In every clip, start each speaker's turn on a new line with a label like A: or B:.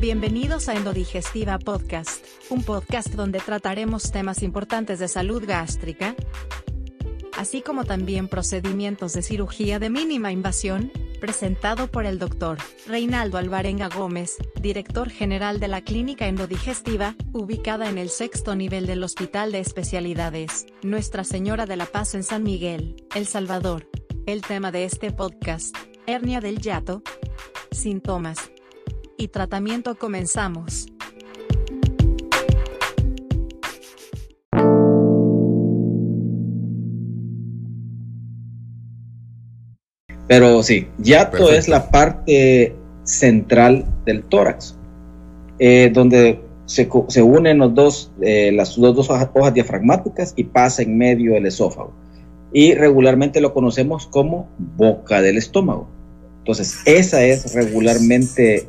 A: Bienvenidos a Endodigestiva Podcast, un podcast donde trataremos temas importantes de salud gástrica, así como también procedimientos de cirugía de mínima invasión, presentado por el doctor Reinaldo Alvarenga Gómez, director general de la Clínica Endodigestiva, ubicada en el sexto nivel del Hospital de Especialidades, Nuestra Señora de la Paz en San Miguel, El Salvador. El tema de este podcast, hernia del yato, síntomas y tratamiento comenzamos.
B: Pero sí, yato es la parte central del tórax, eh, donde se, unen los dos, eh, las dos, hojas, hojas, diafragmáticas y pasa en medio del esófago. Y regularmente lo conocemos como boca del estómago. Entonces, esa es regularmente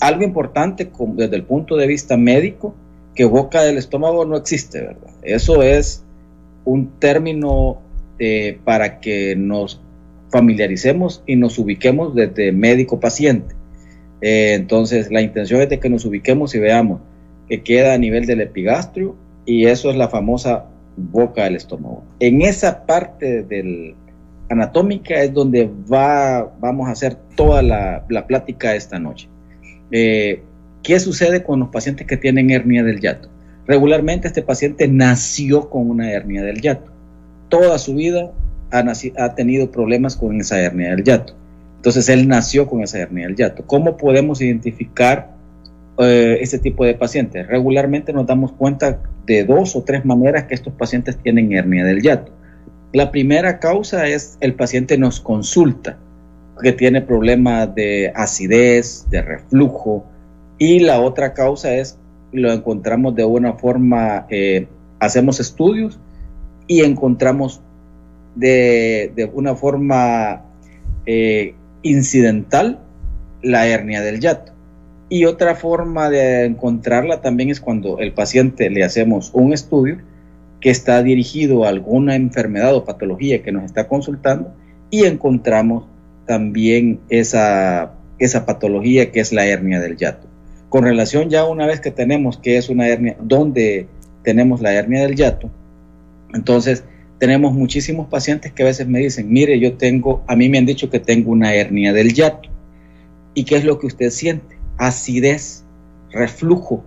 B: algo importante desde el punto de vista médico, que boca del estómago no existe, ¿verdad? Eso es un término eh, para que nos familiaricemos y nos ubiquemos desde médico-paciente. Eh, entonces, la intención es de que nos ubiquemos y veamos que queda a nivel del epigastrio y eso es la famosa boca del estómago. En esa parte del anatómica es donde va, vamos a hacer toda la, la plática esta noche. Eh, ¿Qué sucede con los pacientes que tienen hernia del yato? Regularmente este paciente nació con una hernia del yato. Toda su vida ha, tenido problemas con esa hernia del yato. Entonces él nació con esa hernia del yato. ¿Cómo podemos identificar eh, este tipo de pacientes? Regularmente nos damos cuenta de dos o tres maneras que estos pacientes tienen hernia del yato. La primera causa es el paciente nos consulta que tiene problemas de acidez, de reflujo, y la otra causa es, lo encontramos de una forma, eh, hacemos estudios y encontramos de, de una forma eh, incidental la hernia del yato. Y otra forma de encontrarla también es cuando el paciente le hacemos un estudio que está dirigido a alguna enfermedad o patología que nos está consultando y encontramos también esa, esa patología que es la hernia del yato. Con relación ya una vez que tenemos que es una hernia, donde tenemos la hernia del yato, entonces tenemos muchísimos pacientes que a veces me dicen, mire, yo tengo, a mí me han dicho que tengo una hernia del yato. ¿Y qué es lo que usted siente? Acidez, reflujo.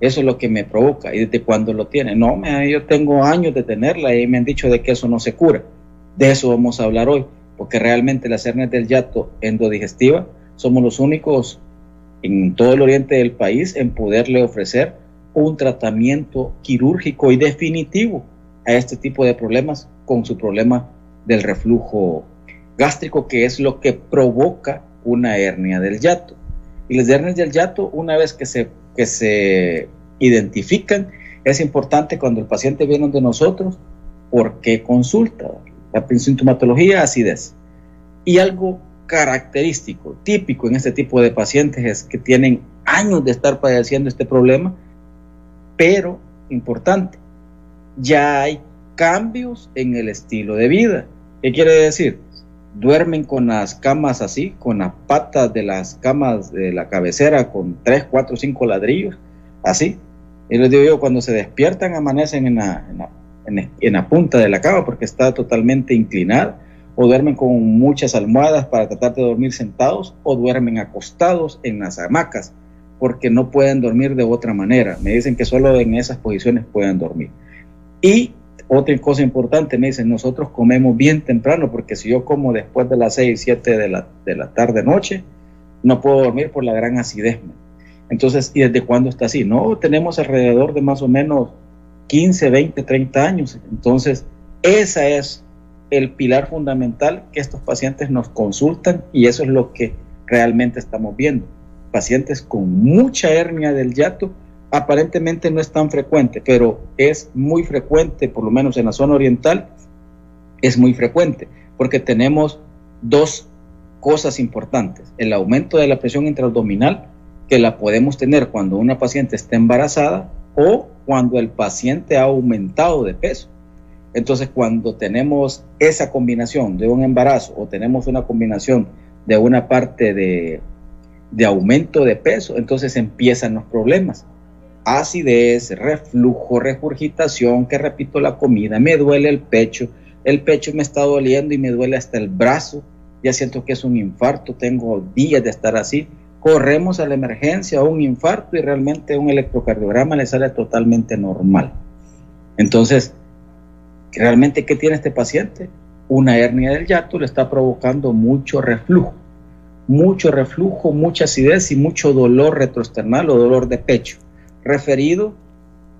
B: Eso es lo que me provoca. ¿Y desde cuándo lo tiene? No, me, yo tengo años de tenerla y me han dicho de que eso no se cura. De eso vamos a hablar hoy porque realmente las hernias del yato endodigestiva somos los únicos en todo el oriente del país en poderle ofrecer un tratamiento quirúrgico y definitivo a este tipo de problemas con su problema del reflujo gástrico, que es lo que provoca una hernia del yato. Y las hernias del yato, una vez que se, que se identifican, es importante cuando el paciente viene de nosotros, ¿por qué consulta? La sintomatología, acidez. Y algo característico, típico en este tipo de pacientes es que tienen años de estar padeciendo este problema, pero importante, ya hay cambios en el estilo de vida. ¿Qué quiere decir? Duermen con las camas así, con las patas de las camas de la cabecera con 3, 4, 5 ladrillos, así. Y les digo yo, cuando se despiertan, amanecen en la, en la, punta de la cama porque está totalmente inclinada, o duermen con muchas almohadas para tratar de dormir sentados, o duermen acostados en las hamacas porque no pueden dormir de otra manera. Me dicen que solo en esas posiciones pueden dormir. Y otra cosa importante, me dicen, nosotros comemos bien temprano, porque si yo como después de las 6, 7 de la, de la tarde, noche, no puedo dormir por la gran acidez. Entonces, ¿y desde cuándo está así? No, tenemos alrededor de más o menos 15, 20, 30 años. Entonces, esa es el pilar fundamental que estos pacientes nos consultan y eso es lo que realmente estamos viendo. Pacientes con mucha hernia del yato, aparentemente no es tan frecuente, pero es muy frecuente, por lo menos en la zona oriental, es muy frecuente, porque tenemos dos cosas importantes. El aumento de la presión intraabdominal, que la podemos tener cuando una paciente está embarazada o cuando el paciente ha aumentado de peso. Entonces, cuando tenemos esa combinación de un embarazo o tenemos una combinación de una parte de, de aumento de peso, entonces empiezan los problemas. Acidez, reflujo, regurgitación, que repito la comida, me duele el pecho, el pecho me está doliendo y me duele hasta el brazo, ya siento que es un infarto, tengo días de estar así. Corremos a la emergencia, un infarto y realmente un electrocardiograma le sale totalmente normal. Entonces, realmente, ¿qué tiene este paciente? Una hernia del yato le está provocando mucho reflujo, mucho reflujo, mucha acidez y mucho dolor retroesternal o dolor de pecho, referido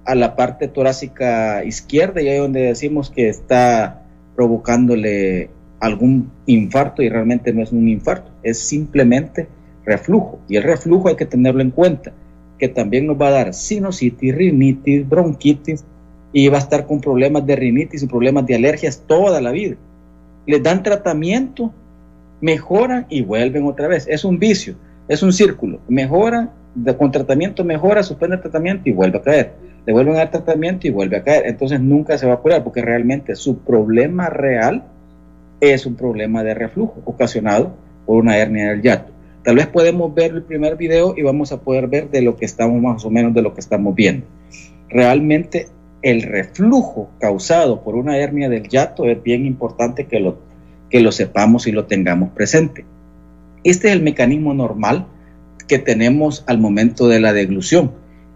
B: a la parte torácica izquierda y ahí donde decimos que está provocándole algún infarto y realmente no es un infarto, es simplemente reflujo. Y el reflujo hay que tenerlo en cuenta, que también nos va a dar sinusitis, rinitis, bronquitis y va a estar con problemas de rinitis y problemas de alergias toda la vida. Les dan tratamiento, mejoran y vuelven otra vez. Es un vicio, es un círculo. Mejoran, con tratamiento mejora, suspende el tratamiento y vuelve a caer. Le vuelven a dar tratamiento y vuelve a caer. Entonces nunca se va a curar porque realmente su problema real es un problema de reflujo ocasionado por una hernia del yato. Tal vez podemos ver el primer video y vamos a poder ver de lo que estamos más o menos de lo que estamos viendo. Realmente el reflujo causado por una hernia del yato es bien importante que lo, que lo sepamos y lo tengamos presente. Este es el mecanismo normal que tenemos al momento de la deglución.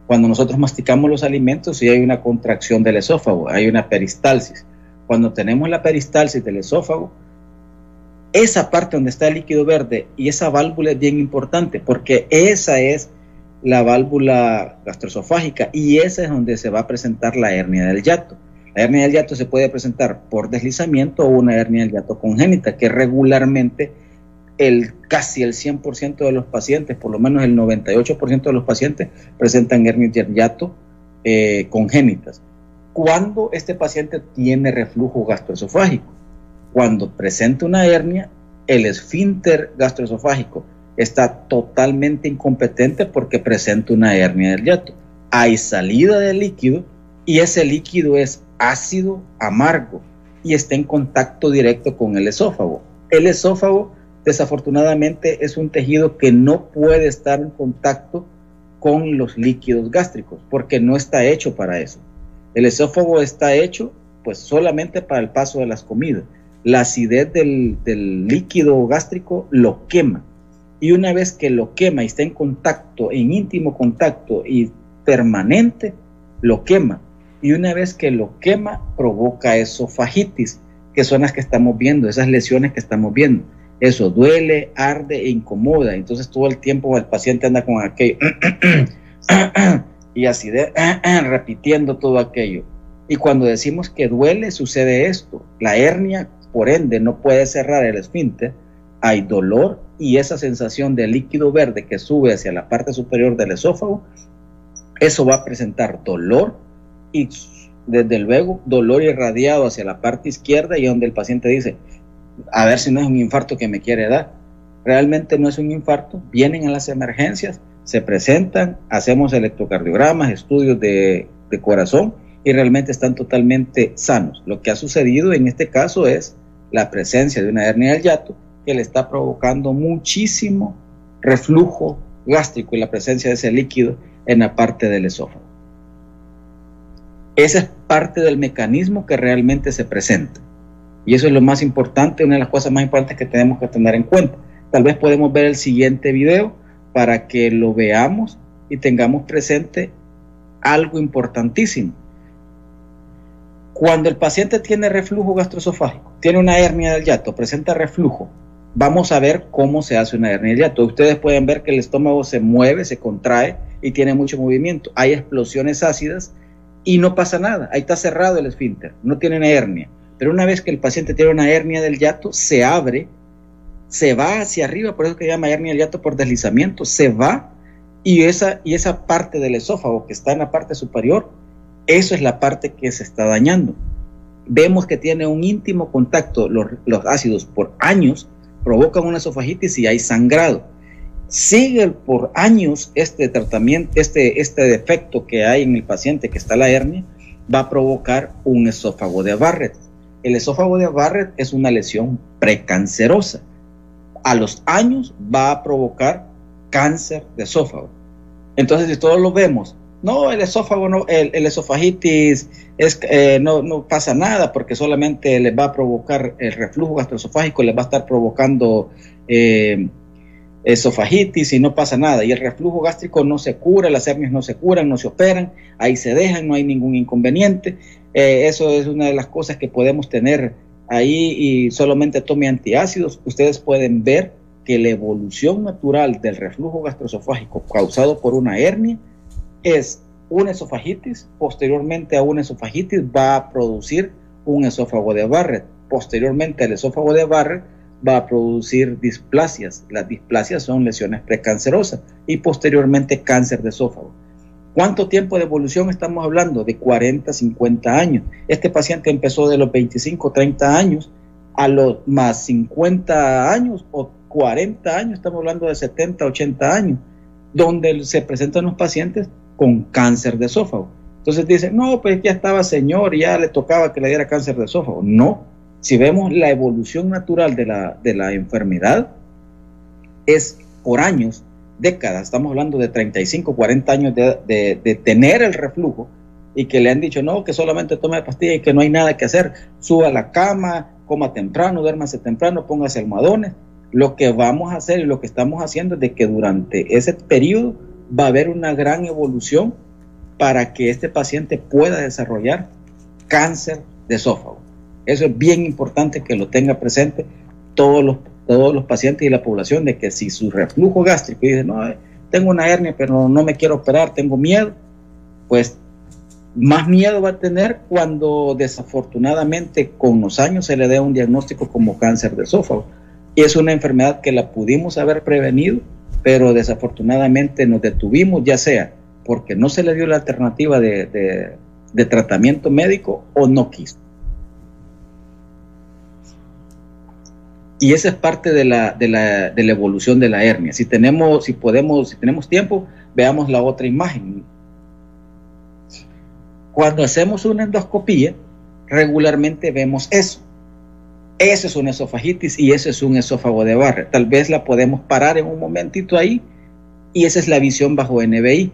B: Cuando nosotros masticamos los alimentos y hay una contracción del esófago, hay una peristalsis. Cuando tenemos la peristalsis del esófago, esa parte donde está el líquido verde y esa válvula es bien importante porque esa es la válvula gastroesofágica y esa es donde se va a presentar la hernia del yato. La hernia del yato se puede presentar por deslizamiento o una hernia del yato congénita, que regularmente el casi el 100% de los pacientes, por lo menos el 98% de los pacientes presentan hernias del yato eh, congénitas. Cuando este paciente tiene reflujo gastroesofágico, cuando presenta una hernia, el esfínter gastroesofágico está totalmente incompetente porque presenta una hernia del yato. Hay salida de líquido y ese líquido es ácido, amargo y está en contacto directo con el esófago. El esófago desafortunadamente es un tejido que no puede estar en contacto con los líquidos gástricos porque no está hecho para eso. El esófago está hecho pues solamente para el paso de las comidas. La acidez del, del líquido gástrico lo quema y una vez que lo quema y está en contacto, en íntimo contacto y permanente, lo quema. Y una vez que lo quema, provoca esofagitis, que son las que estamos viendo, esas lesiones que estamos viendo. Eso duele, arde e incomoda. Entonces todo el tiempo el paciente anda con aquello y así de repitiendo todo aquello. Y cuando decimos que duele, sucede esto. La hernia, por ende, no puede cerrar el esfínter. Hay dolor y esa sensación de líquido verde que sube hacia la parte superior del esófago, eso va a presentar dolor y desde luego dolor irradiado hacia la parte izquierda y donde el paciente dice, a ver si no es un infarto que me quiere dar. Realmente no es un infarto, vienen a las emergencias, se presentan, hacemos electrocardiogramas, estudios de, de corazón y realmente están totalmente sanos. Lo que ha sucedido en este caso es la presencia de una hernia del yato que le está provocando muchísimo reflujo gástrico y la presencia de ese líquido en la parte del esófago. Esa es parte del mecanismo que realmente se presenta. Y eso es lo más importante, una de las cosas más importantes que tenemos que tener en cuenta. Tal vez podemos ver el siguiente video para que lo veamos y tengamos presente algo importantísimo. Cuando el paciente tiene reflujo gastroesofágico, tiene una hernia del yato, presenta reflujo, vamos a ver cómo se hace una hernia hiato. Ustedes pueden ver que el estómago se mueve, se contrae y tiene mucho movimiento. Hay explosiones ácidas y no pasa nada. Ahí está cerrado el esfínter, no tiene una hernia. Pero una vez que el paciente tiene una hernia del yato, se abre, se va hacia arriba, por eso que llama hernia del yato por deslizamiento, se va y esa, y esa parte del esófago que está en la parte superior, eso es la parte que se está dañando. Vemos que tiene un íntimo contacto los, los ácidos por años provocan una esofagitis y hay sangrado. Sigue por años este tratamiento, este, este defecto que hay en el paciente que está la hernia, va a provocar un esófago de Barrett. El esófago de Barrett es una lesión precancerosa. A los años va a provocar cáncer de esófago. Entonces, si todos lo vemos, no, el esófago, no, el, esofagitis es, eh, no, no, pasa nada porque solamente les va a provocar el reflujo gastroesofágico, les va a estar provocando eh, esofagitis y no pasa nada. Y el reflujo gástrico no se cura, las hernias no se curan, no se operan, ahí se dejan, no hay ningún inconveniente. Eh, eso es una de las cosas que podemos tener ahí y solamente tome antiácidos. Ustedes pueden ver que la evolución natural del reflujo gastroesofágico causado por una hernia es una esofagitis, posteriormente a una esofagitis va a producir un esófago de Barrett, posteriormente al esófago de Barrett va a producir displasias. Las displasias son lesiones precancerosas y posteriormente cáncer de esófago. ¿Cuánto tiempo de evolución estamos hablando? De 40, 50 años. Este paciente empezó de los 25, 30 años a los más 50 años o 40 años, estamos hablando de 70, 80 años, donde se presentan los pacientes con cáncer de esófago. Entonces dicen, no, pues ya estaba señor, ya le tocaba que le diera cáncer de esófago. No, si vemos la evolución natural de la, de la enfermedad, es por años, décadas, estamos hablando de 35, 40 años de, de, tener el reflujo y que le han dicho, no, que solamente tome pastilla y que no hay nada que hacer, suba a la cama, coma temprano, duérmase temprano, póngase almohadones. Lo que vamos a hacer y lo que estamos haciendo es de que durante ese periodo va a haber una gran evolución para que este paciente pueda desarrollar cáncer de esófago. Eso es bien importante que lo tenga presente todos los, todos los pacientes y la población, de que si su reflujo gástrico dice, no, eh, tengo una hernia, pero no me quiero operar, tengo miedo, pues más miedo va a tener cuando desafortunadamente con los años se le dé un diagnóstico como cáncer de esófago. Y es una enfermedad que la pudimos haber prevenido pero desafortunadamente nos detuvimos, ya sea porque no se le dio la alternativa de, tratamiento médico o no quiso. Y esa es parte de la, de, la, de la, evolución de la hernia. Si tenemos, si podemos, si tenemos tiempo, veamos la otra imagen. Cuando hacemos una endoscopía, regularmente vemos eso. Ese es una esofagitis y ese es un esófago de barra. Tal vez la podemos parar en un momentito ahí y esa es la visión bajo NBI.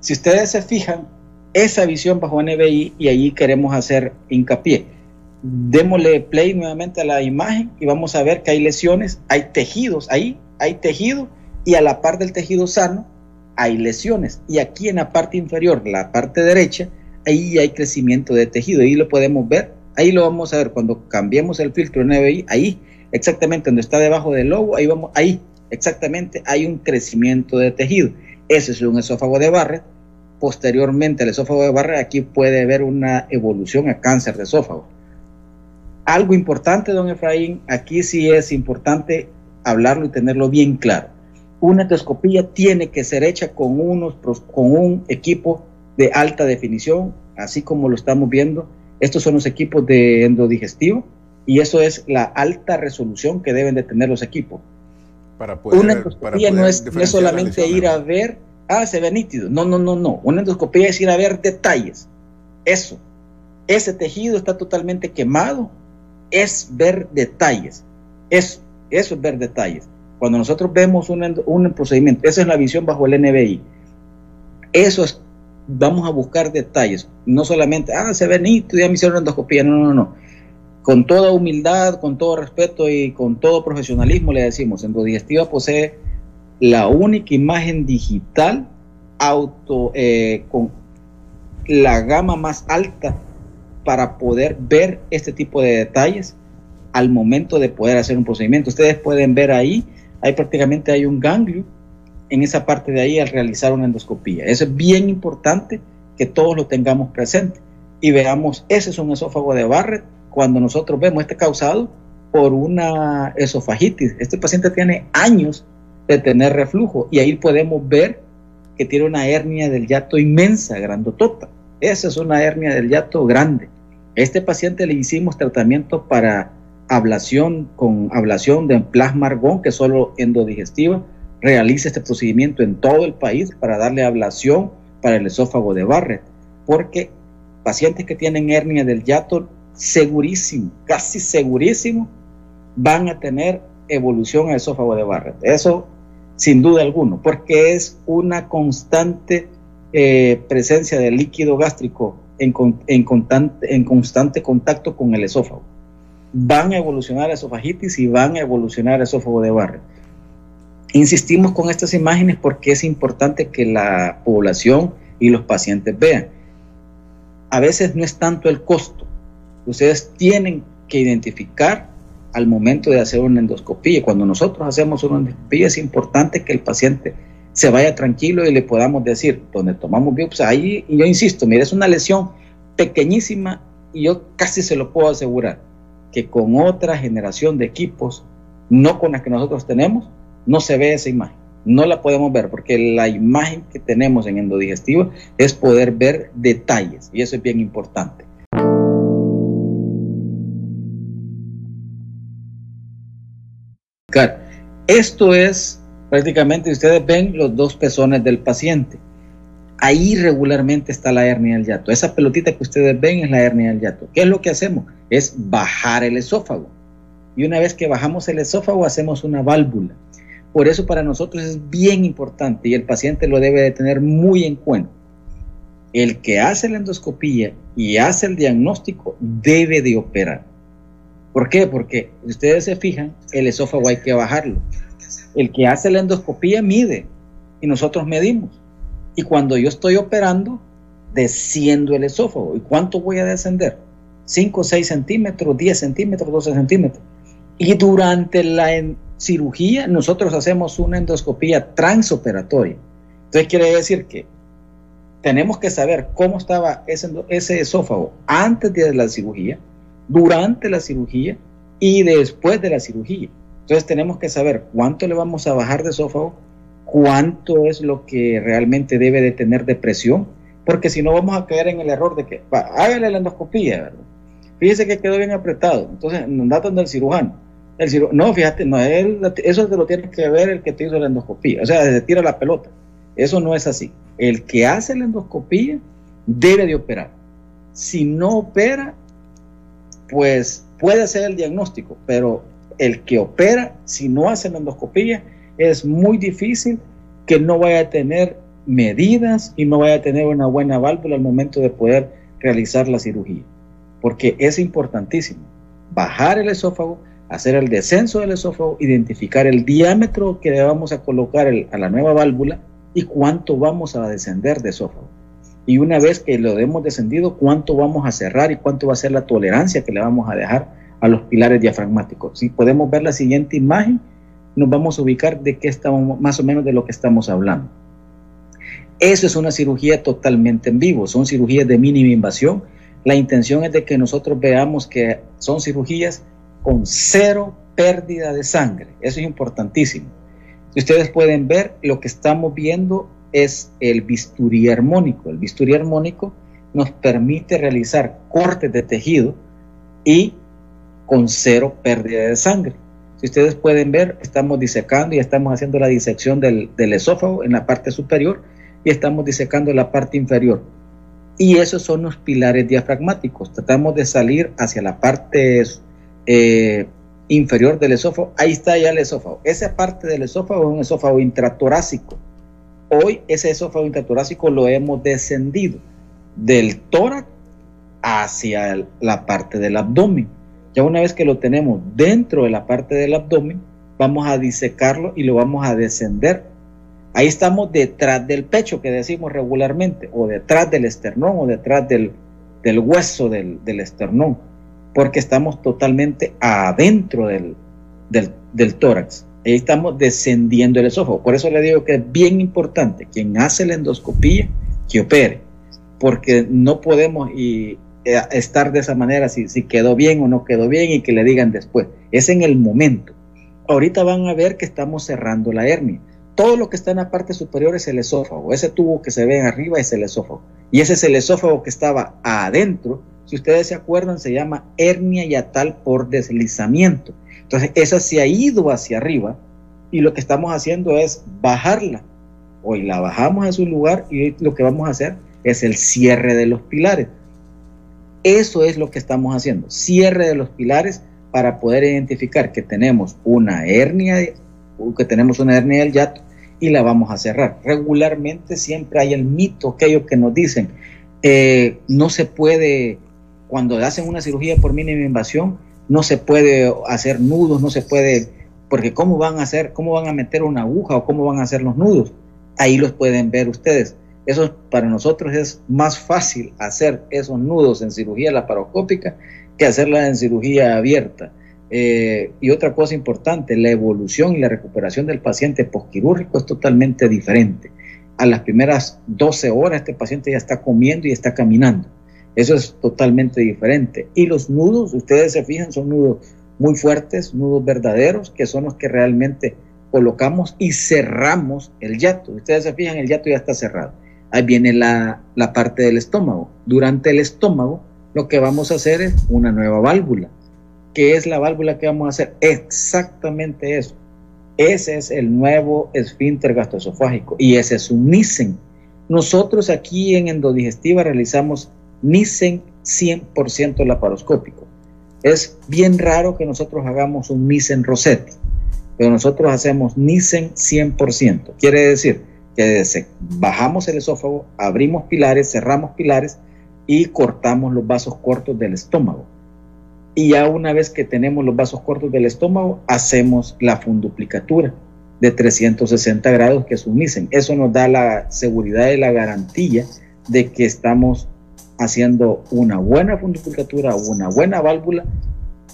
B: Si ustedes se fijan, esa visión bajo NBI y ahí queremos hacer hincapié. Démosle play nuevamente a la imagen y vamos a ver que hay lesiones, hay tejidos ahí, hay tejido y a la par del tejido sano hay lesiones. Y aquí en la parte inferior, la parte derecha, ahí hay crecimiento de tejido. Ahí lo podemos ver Ahí lo vamos a ver cuando cambiemos el filtro NBI, ahí exactamente donde está debajo del logo, ahí vamos, ahí exactamente hay un crecimiento de tejido. Ese es un esófago de Barrett. Posteriormente al esófago de Barrett, aquí puede haber una evolución a cáncer de esófago. Algo importante, don Efraín, aquí sí es importante hablarlo y tenerlo bien claro. Una endoscopía tiene que ser hecha con, unos, con un equipo de alta definición, así como lo estamos viendo estos son los equipos de endodigestivo y eso es la alta resolución que deben de tener los equipos. Para una endoscopía no, es, solamente ir a ver, ah, se ve nítido. No, no, no, no. Una endoscopía es ir a ver detalles. Eso. Ese tejido está totalmente quemado. Es ver detalles. Eso, eso es ver detalles. Cuando nosotros vemos un, un procedimiento, esa es la visión bajo el NBI. Eso es vamos a buscar detalles, no solamente, ah, se ve nítido, ya me hicieron endoscopía, no, no, no. Con toda humildad, con todo respeto y con todo profesionalismo le decimos, Endodigestiva posee la única imagen digital auto eh, con la gama más alta para poder ver este tipo de detalles al momento de poder hacer un procedimiento. Ustedes pueden ver ahí, ahí prácticamente hay un ganglio en esa parte de ahí al realizar una endoscopía. Eso es bien importante que todos lo tengamos presente y veamos, ese es un esófago de Barrett, cuando nosotros vemos este causado por una esofagitis. Este paciente tiene años de tener reflujo y ahí podemos ver que tiene una hernia del yato inmensa, grandotota. Esa es una hernia del yato grande. este paciente le hicimos tratamiento para ablación con ablación de plasma argón, que es solo endodigestiva, realiza este procedimiento en todo el país para darle ablación para el esófago de Barrett, porque pacientes que tienen hernia del yato, segurísimo, casi segurísimo, van a tener evolución al esófago de Barrett. Eso sin duda alguna, porque es una constante eh, presencia de líquido gástrico en, constante, en constante contacto con el esófago. Van a evolucionar a esofagitis y van a evolucionar a esófago de Barrett. Insistimos con estas imágenes porque es importante que la población y los pacientes vean. A veces no es tanto el costo. Ustedes tienen que identificar al momento de hacer una endoscopía. Cuando nosotros hacemos una endoscopía es importante que el paciente se vaya tranquilo y le podamos decir, donde tomamos biopsia, ahí, y yo insisto, mire, es una lesión pequeñísima y yo casi se lo puedo asegurar, que con otra generación de equipos, no con las que nosotros tenemos, no se ve esa imagen. No la podemos ver porque la imagen que tenemos en endodigestivo es poder ver detalles y eso es bien importante. Esto es prácticamente, ustedes ven los dos pezones del paciente. Ahí regularmente está la hernia del yato. Esa pelotita que ustedes ven es la hernia del yato. ¿Qué es lo que hacemos? Es bajar el esófago. Y una vez que bajamos el esófago, hacemos una válvula. Por eso para nosotros es bien importante y el paciente lo debe de tener muy en cuenta. El que hace la endoscopía y hace el diagnóstico debe de operar. ¿Por qué? Porque ustedes se fijan, el esófago hay que bajarlo. El que hace la endoscopía mide y nosotros medimos. Y cuando yo estoy operando, desciendo el esófago. ¿Y cuánto voy a descender? 5, 6 centímetros, 10 centímetros, 12 centímetros. Y durante la cirugía nosotros hacemos una endoscopía transoperatoria. Entonces quiere decir que tenemos que saber cómo estaba ese, ese esófago antes de la cirugía, durante la cirugía y después de la cirugía. Entonces tenemos que saber cuánto le vamos a bajar de esófago, cuánto es lo que realmente debe de tener de presión, porque si no vamos a caer en el error de que, hágale la endoscopía, ¿verdad? Fíjese que quedó bien apretado, entonces nos da donde el cirujano. No, fíjate, no, eso te lo tiene que ver el que te hizo la endoscopía, o sea, se tira la pelota. Eso no es así. El que hace la endoscopía debe de operar. Si no opera, pues puede hacer el diagnóstico, pero el que opera, si no hace la endoscopía, es muy difícil que no vaya a tener medidas y no vaya a tener una buena válvula al momento de poder realizar la cirugía. Porque es importantísimo bajar el esófago, hacer el descenso del esófago, identificar el diámetro que le vamos a colocar a la nueva válvula y cuánto vamos a descender de esófago. Y una vez que lo hemos descendido, cuánto vamos a cerrar y cuánto va a ser la tolerancia que le vamos a dejar a los pilares diafragmáticos. Si podemos ver la siguiente imagen, nos vamos a ubicar de qué estamos, más o menos de lo que estamos hablando. Eso es una cirugía totalmente en vivo, son cirugías de mínima invasión. La intención es de que nosotros veamos que son cirugías con cero pérdida de sangre. Eso es importantísimo. Si ustedes pueden ver, lo que estamos viendo es el bisturí armónico. El bisturí armónico nos permite realizar cortes de tejido y con cero pérdida de sangre. Si ustedes pueden ver, estamos disecando y estamos haciendo la disección del, esófago en la parte superior y estamos disecando la parte inferior. Y esos son los pilares diafragmáticos. Tratamos de salir hacia la parte eh, inferior del esófago, ahí está ya el esófago. Esa parte del esófago es un esófago intratorácico. Hoy ese esófago intratorácico lo hemos descendido del tórax hacia la parte del abdomen. Ya una vez que lo tenemos dentro de la parte del abdomen, vamos a disecarlo y lo vamos a descender. Ahí estamos detrás del pecho que decimos regularmente, o detrás del esternón, o detrás del, hueso del, del esternón porque estamos totalmente adentro del, del, tórax. Ahí estamos descendiendo el esófago. Por eso le digo que es bien importante quien hace la endoscopía que opere, porque no podemos y, eh, estar de esa manera si, si quedó bien o no quedó bien y que le digan después. Es en el momento. Ahorita van a ver que estamos cerrando la hernia. Todo lo que está en la parte superior es el esófago. Ese tubo que se ve arriba es el esófago. Y ese es el esófago que estaba adentro si ustedes se acuerdan, se llama hernia yatal por deslizamiento. Entonces, esa se ha ido hacia arriba y lo que estamos haciendo es bajarla. Hoy la bajamos a su lugar y lo que vamos a hacer es el cierre de los pilares. Eso es lo que estamos haciendo, cierre de los pilares para poder identificar que tenemos una hernia, que tenemos una hernia del yato y la vamos a cerrar. Regularmente siempre hay el mito, aquello que nos dicen, eh, no se puede, cuando hacen una cirugía por mínima invasión, no se puede hacer nudos, no se puede, porque cómo van a hacer, cómo van a meter una aguja o cómo van a hacer los nudos. Ahí los pueden ver ustedes. Eso para nosotros es más fácil hacer esos nudos en cirugía laparoscópica que hacerla en cirugía abierta. Eh, y otra cosa importante, la evolución y la recuperación del paciente posquirúrgico es totalmente diferente. A las primeras 12 horas este paciente ya está comiendo y está caminando. Eso es totalmente diferente. Y los nudos, ustedes se fijan, son nudos muy fuertes, nudos verdaderos, que son los que realmente colocamos y cerramos el yato. Ustedes se fijan, el yato ya está cerrado. Ahí viene la, la parte del estómago. Durante el estómago, lo que vamos a hacer es una nueva válvula ¿Qué es la válvula que vamos a hacer? Exactamente eso. Ese es el nuevo esfínter gastroesofágico y ese es un Nissen. Nosotros aquí en endodigestiva realizamos Nissen 100% laparoscópico. Es bien raro que nosotros hagamos un Nissen Rossetti, pero nosotros hacemos Nissen 100%. Quiere decir que bajamos el esófago, abrimos pilares, cerramos pilares y cortamos los vasos cortos del estómago y ya una vez que tenemos los vasos cortos del estómago, hacemos la funduplicatura de 360 grados que sumiesen. Eso nos da la seguridad y la garantía de que estamos haciendo una buena funduplicatura, una buena válvula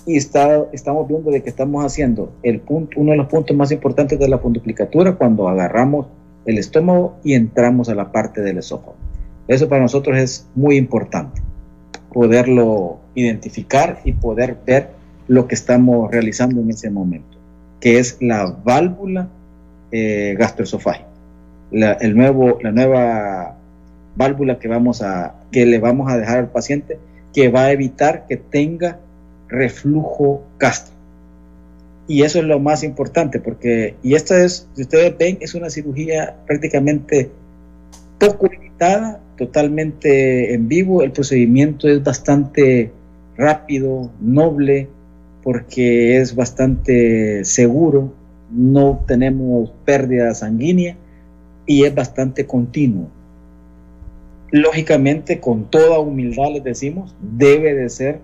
B: y está, estamos viendo de que estamos haciendo el punto, uno de los puntos más importantes de la funduplicatura cuando agarramos el estómago y entramos a la parte del esófago. Eso para nosotros es muy importante poderlo identificar y poder ver lo que estamos realizando en ese momento, que es la válvula eh, gastroesofágica, la, el nuevo, la nueva válvula que, vamos a, que le vamos a dejar al paciente que va a evitar que tenga reflujo gástrico. Y eso es lo más importante, porque, y esto es, si ustedes ven, es una cirugía prácticamente poco limitada totalmente en vivo. El procedimiento es bastante rápido, noble, porque es bastante seguro, no tenemos pérdida sanguínea y es bastante continuo. Lógicamente, con toda humildad les decimos, debe de ser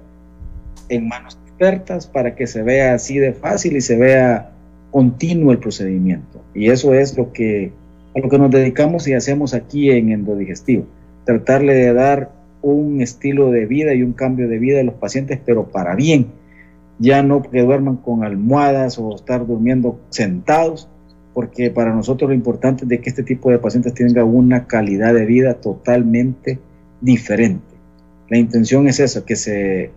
B: en manos expertas para que se vea así de fácil y se vea continuo el procedimiento. Y eso es lo que, a lo que nos dedicamos y hacemos aquí en Endodigestivo tratarle de dar un estilo de vida y un cambio de vida a los pacientes, pero para bien. Ya no que duerman con almohadas o estar durmiendo sentados, porque para nosotros lo importante es de que este tipo de pacientes tenga una calidad de vida totalmente diferente. La intención es eso, que, se,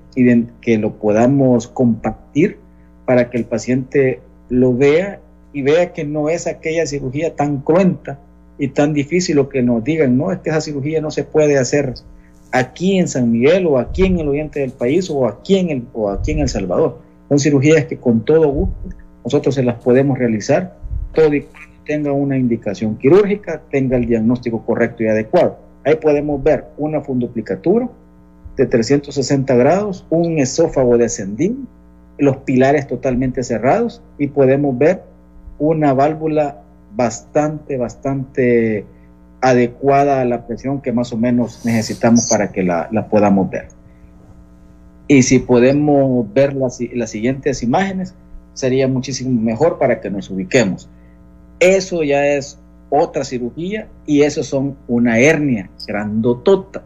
B: que lo podamos compartir para que el paciente lo vea y vea que no es aquella cirugía tan cruenta y tan difícil lo que nos digan, no, es que esa cirugía no se puede hacer aquí en San Miguel o aquí en el oriente del país o aquí en el, o aquí en El Salvador. Son cirugías que con todo gusto nosotros se las podemos realizar, todo y tenga una indicación quirúrgica, tenga el diagnóstico correcto y adecuado. Ahí podemos ver una funduplicatura de 360 grados, un esófago descendido, los pilares totalmente cerrados y podemos ver una válvula bastante, bastante adecuada a la presión que más o menos necesitamos para que la, podamos ver. Y si podemos ver las, las siguientes imágenes, sería muchísimo mejor para que nos ubiquemos. Eso ya es otra cirugía y eso son una hernia grandotota.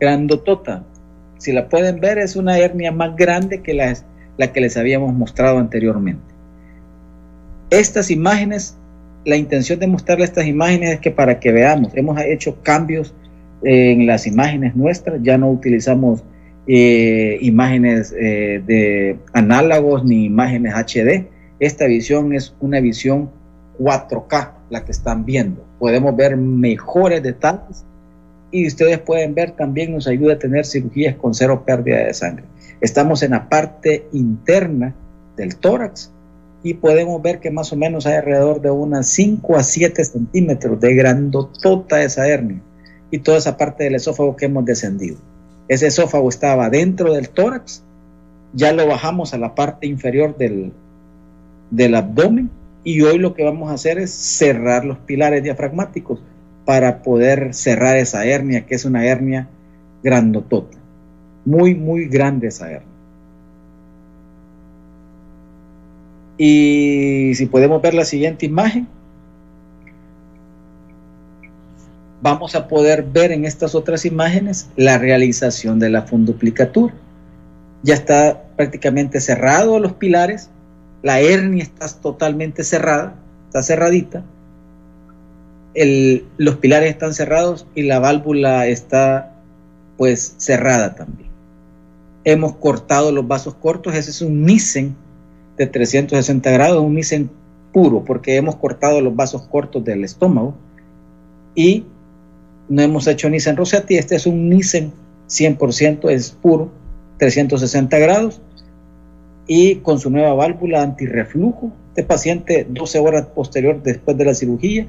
B: Grandotota. Si la pueden ver, es una hernia más grande que la, la que les habíamos mostrado anteriormente. Estas imágenes la intención de mostrarle estas imágenes es que para que veamos, hemos hecho cambios en las imágenes nuestras, ya no utilizamos eh, imágenes eh, de análogos ni imágenes HD. Esta visión es una visión 4K, la que están viendo. Podemos ver mejores detalles y ustedes pueden ver también nos ayuda a tener cirugías con cero pérdida de sangre. Estamos en la parte interna del tórax y podemos ver que más o menos hay alrededor de unas 5 a 7 centímetros de grandotota esa hernia y toda esa parte del esófago que hemos descendido. Ese esófago estaba dentro del tórax, ya lo bajamos a la parte inferior del, del abdomen y hoy lo que vamos a hacer es cerrar los pilares diafragmáticos para poder cerrar esa hernia, que es una hernia grandotota. Muy, muy grande esa hernia. Y si podemos ver la siguiente imagen, vamos a poder ver en estas otras imágenes la realización de la funduplicatura. Ya está prácticamente cerrado los pilares la hernia está totalmente cerrada, está cerradita, los pilares están cerrados y la válvula está pues cerrada también. Hemos cortado los vasos cortos, ese es un Nissen de 360 grados, un Nissen puro, porque hemos cortado los vasos cortos del estómago y no hemos hecho Nissen Rossetti, este es un Nissen 100%, es puro, 360 grados, y con su nueva válvula antirreflujo. Este paciente, 12 horas posterior después de la cirugía,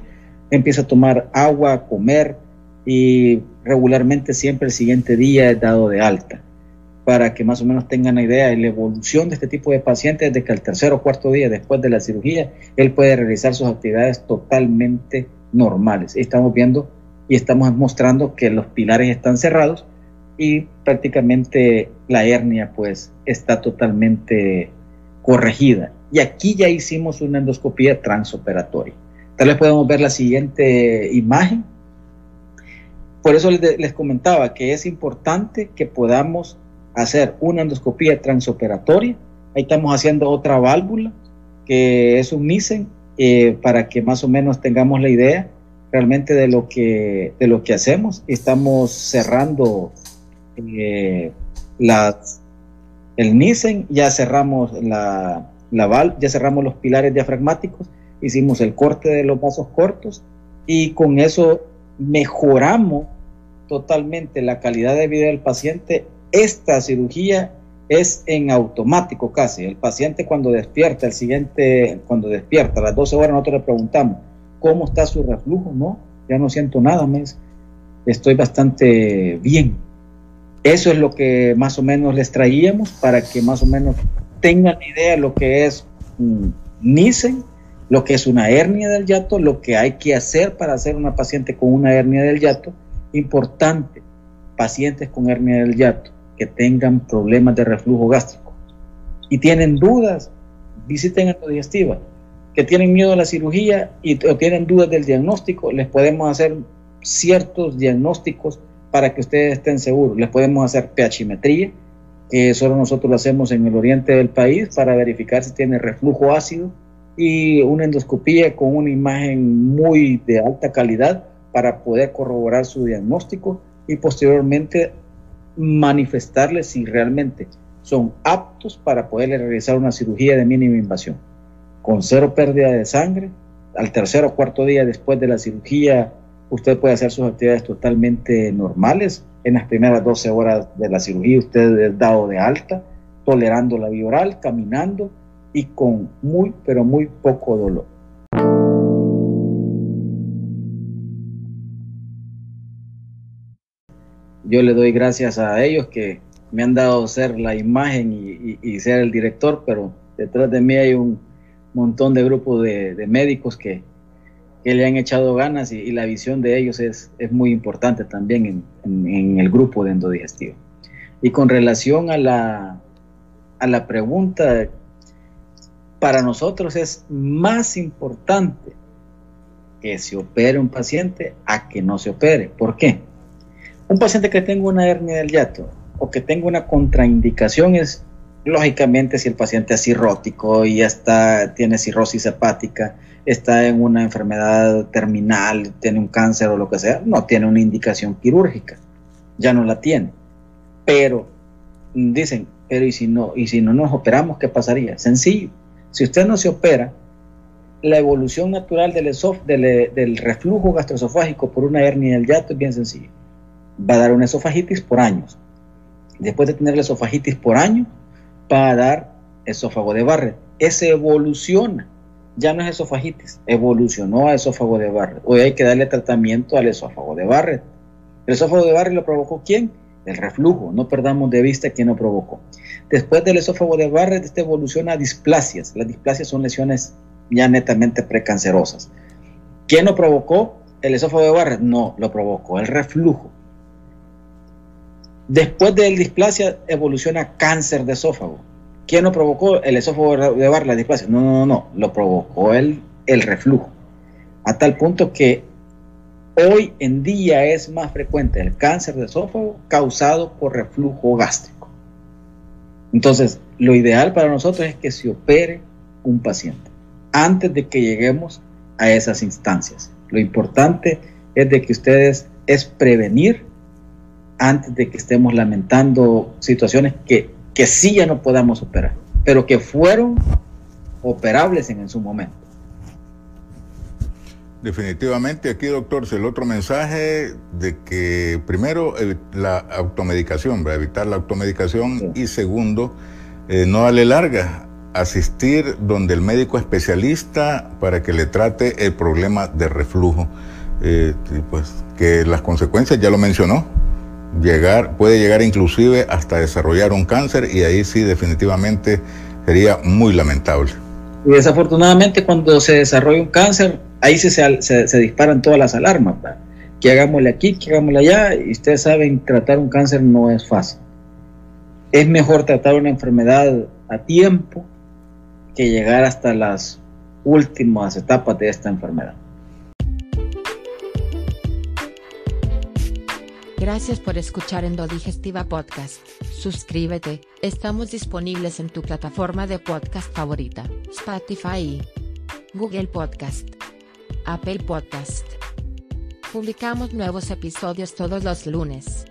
B: empieza a tomar agua, a comer y regularmente siempre el siguiente día es dado de alta. Para que más o menos tengan una idea de la evolución de este tipo de pacientes, desde que al tercer o cuarto día después de la cirugía, él puede realizar sus actividades totalmente normales. Estamos viendo y estamos mostrando que los pilares están cerrados y prácticamente la hernia pues está totalmente corregida. Y aquí ya hicimos una endoscopía transoperatoria. Tal vez podemos ver la siguiente imagen. Por eso les, comentaba que es importante que podamos hacer una endoscopía transoperatoria. Ahí estamos haciendo otra válvula que es un Nissen eh, para que más o menos tengamos la idea realmente de lo que, de lo que hacemos. Estamos cerrando eh, el Nissen, ya cerramos la, la ya cerramos los pilares diafragmáticos, hicimos el corte de los vasos cortos y con eso mejoramos totalmente la calidad de vida del paciente. Esta cirugía es en automático casi. El paciente cuando despierta, el siguiente, cuando despierta a las 12 horas, nosotros le preguntamos, ¿cómo está su reflujo? No, ya no siento nada, mes. Estoy bastante bien. Eso es lo que más o menos les traíamos para que más o menos tengan idea de lo que es un Nissen, lo que es una hernia del yato, lo que hay que hacer para hacer una paciente con una hernia del yato. Importante, pacientes con hernia del yato que tengan problemas de reflujo gástrico y tienen dudas, visiten a la digestiva. Que tienen miedo a la cirugía y o tienen dudas del diagnóstico, les podemos hacer ciertos diagnósticos para que ustedes estén seguros. Les podemos hacer pHimetría, que solo nosotros lo hacemos en el oriente del país para verificar si tiene reflujo ácido y una endoscopía con una imagen muy de alta calidad para poder corroborar su diagnóstico y posteriormente manifestarles si realmente son aptos para poder realizar una cirugía de mínima invasión. Con cero pérdida de sangre, al tercer o cuarto día después de la cirugía usted puede hacer sus actividades totalmente normales. En las primeras 12 horas de la cirugía usted es dado de alta, tolerando la vía oral, caminando y con muy, pero muy poco dolor. Yo le doy gracias a ellos que me han dado ser la imagen y, ser el director, pero detrás de mí hay un montón de grupos de médicos que, que le han echado ganas y, la visión de ellos es, es muy importante también en, en, el grupo de endodigestivo. Y con relación a la, a la pregunta, para nosotros es más importante que se opere un paciente a que no se opere. ¿Por qué? Un paciente que tenga una hernia del hiato o que tenga una contraindicación es, lógicamente, si el paciente es cirrótico y ya está, tiene cirrosis hepática, está en una enfermedad terminal, tiene un cáncer o lo que sea, no tiene una indicación quirúrgica, ya no la tiene. Pero dicen, pero ¿y si no, y si no nos operamos, qué pasaría? Sencillo, si usted no se opera, la evolución natural del, del, del reflujo gastroesofágico por una hernia del yato es bien sencillo. Va a dar una esofagitis por años. Después de tener la esofagitis por año, va a dar esófago de Barrett. Ese evoluciona ya no es esofagitis, evolucionó a esófago de Barrett. Hoy hay que darle tratamiento al esófago de Barrett. ¿El esófago de Barrett lo provocó quién? El reflujo, no perdamos de vista quién lo provocó. Después del esófago de Barrett, este evoluciona a displasias. Las displasias son lesiones ya netamente precancerosas. ¿Quién lo provocó? ¿El esófago de Barrett? No, lo provocó el reflujo. Después del displasia evoluciona cáncer de esófago. ¿Quién lo provocó? El esófago de Barrett, la displasia. No, no, no, lo provocó el, el reflujo. A tal punto que hoy en día es más frecuente el cáncer de esófago causado por reflujo gástrico. Entonces, lo ideal para nosotros es que se opere un paciente antes de que lleguemos a esas instancias. Lo importante es de que ustedes es prevenir antes de que estemos lamentando situaciones que, que sí ya no podamos operar, pero que fueron operables en, su momento.
C: Definitivamente aquí, doctor, el otro mensaje de que primero la automedicación, evitar la automedicación y segundo, eh, no darle larga, asistir donde el médico especialista para que le trate el problema de reflujo. Eh, pues que las consecuencias ya lo mencionó, llegar, puede llegar inclusive hasta desarrollar un cáncer y ahí sí definitivamente sería muy lamentable.
B: Y desafortunadamente cuando se desarrolla un cáncer, ahí se, se, disparan todas las alarmas, que hagámosle aquí, que hagámosle allá, y ustedes saben, tratar un cáncer no es fácil. Es mejor tratar una enfermedad a tiempo que llegar hasta las últimas etapas de esta enfermedad.
A: Gracias por escuchar Endodigestiva Podcast. Suscríbete, estamos disponibles en tu plataforma de podcast favorita, Spotify, Google Podcast, Apple Podcast. Publicamos nuevos episodios todos los lunes.